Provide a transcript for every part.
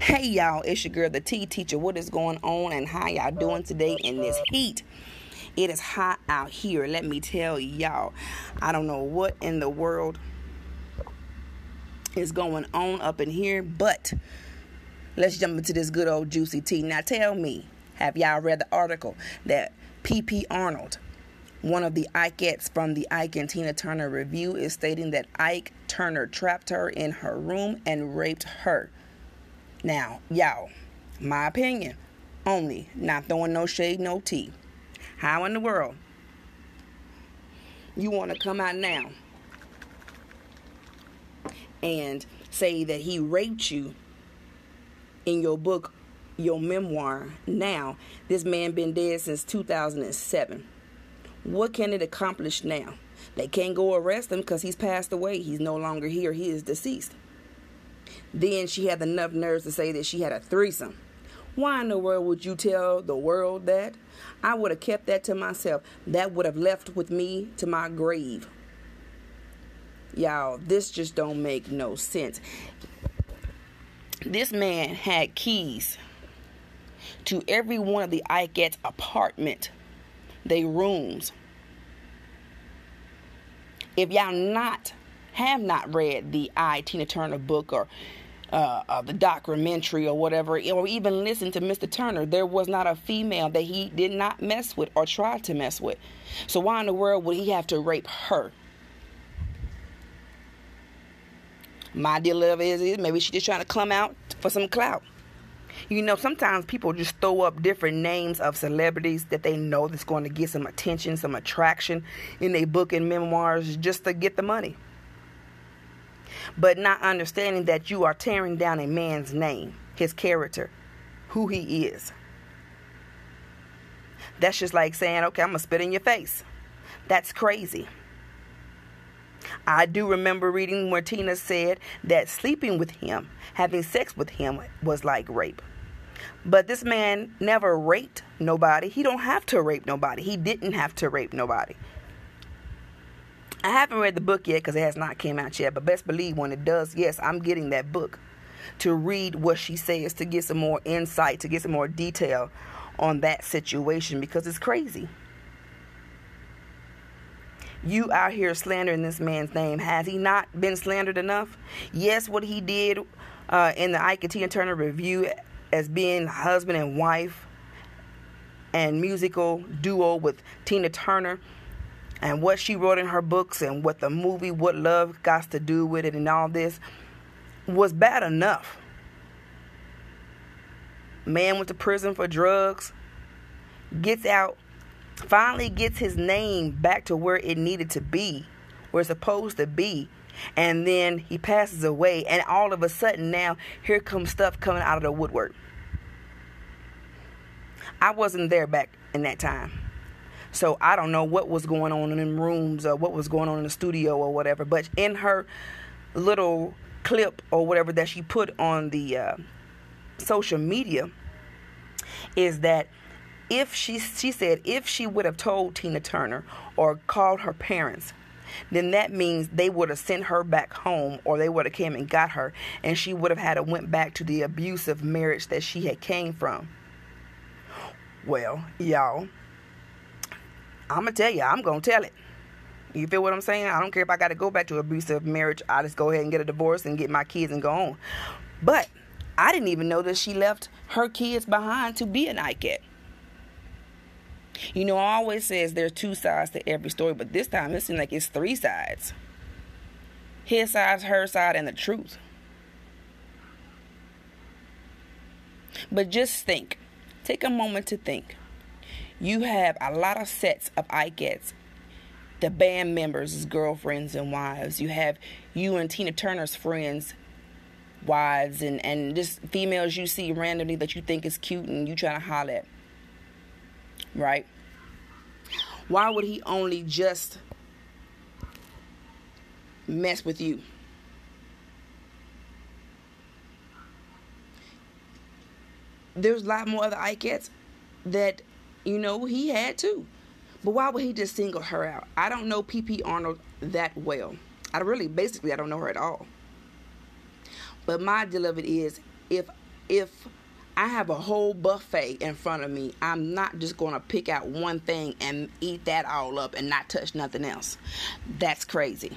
Hey y'all, it's your girl, the T teacher. What is going on and how y'all doing today in this heat? It is hot out here. Let me tell y'all. I don't know what in the world is going on up in here, but let's jump into this good old juicy tea. Now tell me, have y'all read the article that PP Arnold, one of the Ikettes from the Ike and Tina Turner Revue, is stating that Ike Turner trapped her in her room and raped her. Now, y'all, my opinion only, not throwing no shade, no tea. How in the world you want to come out now and say that he raped you in your book, your memoir? Now, this man been dead since 2007. What can it accomplish now? They can't go arrest him because he's passed away. He's no longer here. He is deceased. Then she had enough nerves to say that she had a threesome. Why in the world would you tell the world that? I would have kept that to myself. That would have left with me to my grave. Y'all, this just don't make no sense. This man had keys to every one of the Ikettes' apartment, they rooms. If y'all not have not read the I Tina Turner book or uh, uh, the documentary or whatever, or even listen to Mr. Turner, there was not a female that he did not mess with or try to mess with. So why in the world would he have to rape her? My deal of it is, is maybe she's just trying to come out for some clout. You know, sometimes people just throw up different names of celebrities that they know that's going to get some attention, some attraction in their book and memoirs just to get the money but not understanding that you are tearing down a man's name, his character, who he is. That's just like saying, okay, I'm going to spit in your face. That's crazy. I do remember reading where Tina said that sleeping with him, having sex with him, was like rape. But this man never raped nobody. He don't have to rape nobody. He didn't have to rape nobody. I haven't read the book yet because it has not came out yet, but best believe when it does, yes, I'm getting that book to read what she says to get some more insight, to get some more detail on that situation because it's crazy. You out here slandering this man's name. Has he not been slandered enough? Yes, what he did uh, in the Ike and Tina Turner Revue as being husband and wife and musical duo with Tina Turner and what she wrote in her books and what the movie What Love Got to Do with It and all this was bad enough. Man went to prison for drugs, gets out, finally gets his name back to where it needed to be, where it's supposed to be. And then he passes away, and all of a sudden now here comes stuff coming out of the woodwork. I wasn't there back in that time. So I don't know what was going on in rooms or what was going on in the studio or whatever. But in her little clip or whatever that she put on the uh, social media is that if she she said if she would have told Tina Turner or called her parents then that means they would have sent her back home or they would have came and got her and she would have had to went back to the abusive marriage that she had came from well y'all I'm gonna tell you, I'm gonna tell it. You feel what I'm saying? I don't care if I got to go back to abusive marriage. I just go ahead and get a divorce and get my kids and go on. But I didn't even know that she left her kids behind to be an Ikette. You know, I always says there's two sides to every story, but this time it seems like it's three sides. His side, her side, and the truth. But just think. Take a moment to think you have a lot of sets of Ikettes. The band members' girlfriends and wives. You have you and Tina Turner's friends, wives, and, and just females you see randomly that you think is cute and you trying to holler at. Right? Why would he only just mess with you? There's a lot more other Ikettes that you know, he had to. But why would he just single her out? I don't know PP Arnold that well. I really, basically, I don't know her at all. But my deal of it is, if if I have a whole buffet in front of me, I'm not just going to pick out one thing and eat that all up and not touch nothing else. That's crazy.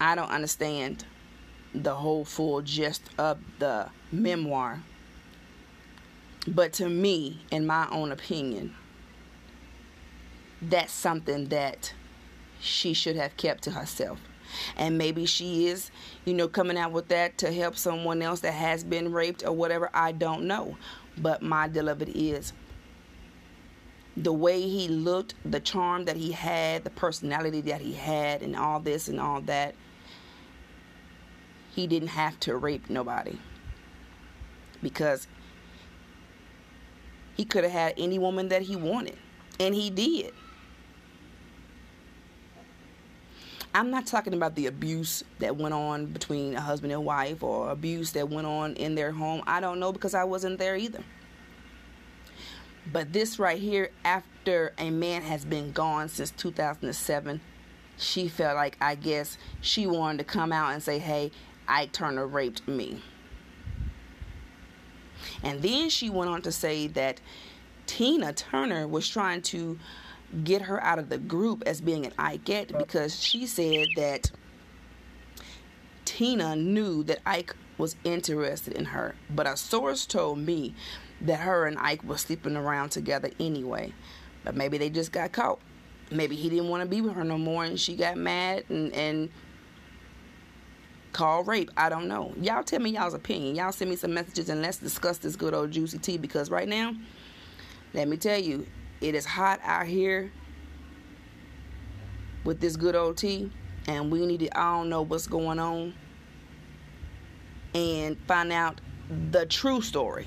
I don't understand the whole full gist of the memoir. But to me, in my own opinion, that's something that she should have kept to herself. And maybe she is, you know, coming out with that to help someone else that has been raped or whatever. I don't know. But my it is the way he looked, the charm that he had, the personality that he had, and all this and all that he didn't have to rape nobody because he could have had any woman that he wanted and he did. I'm not talking about the abuse that went on between a husband and wife or abuse that went on in their home. I don't know because i wasn't there either. But this right here after a man has been gone since 2007 she felt like i guess she wanted to come out and say hey Ike Turner raped me. And then she went on to say that Tina Turner was trying to get her out of the group as being an Ikette because she said that Tina knew that Ike was interested in her. But a source told me that her and Ike were sleeping around together anyway. But maybe they just got caught. Maybe he didn't want to be with her no more and she got mad and, and called rape. I don't know. Y'all tell me y'all's opinion. Y'all send me some messages and let's discuss this good old juicy tea because right now, let me tell you, it is hot out here with this good old tea and we need to all know what's going on and find out the true story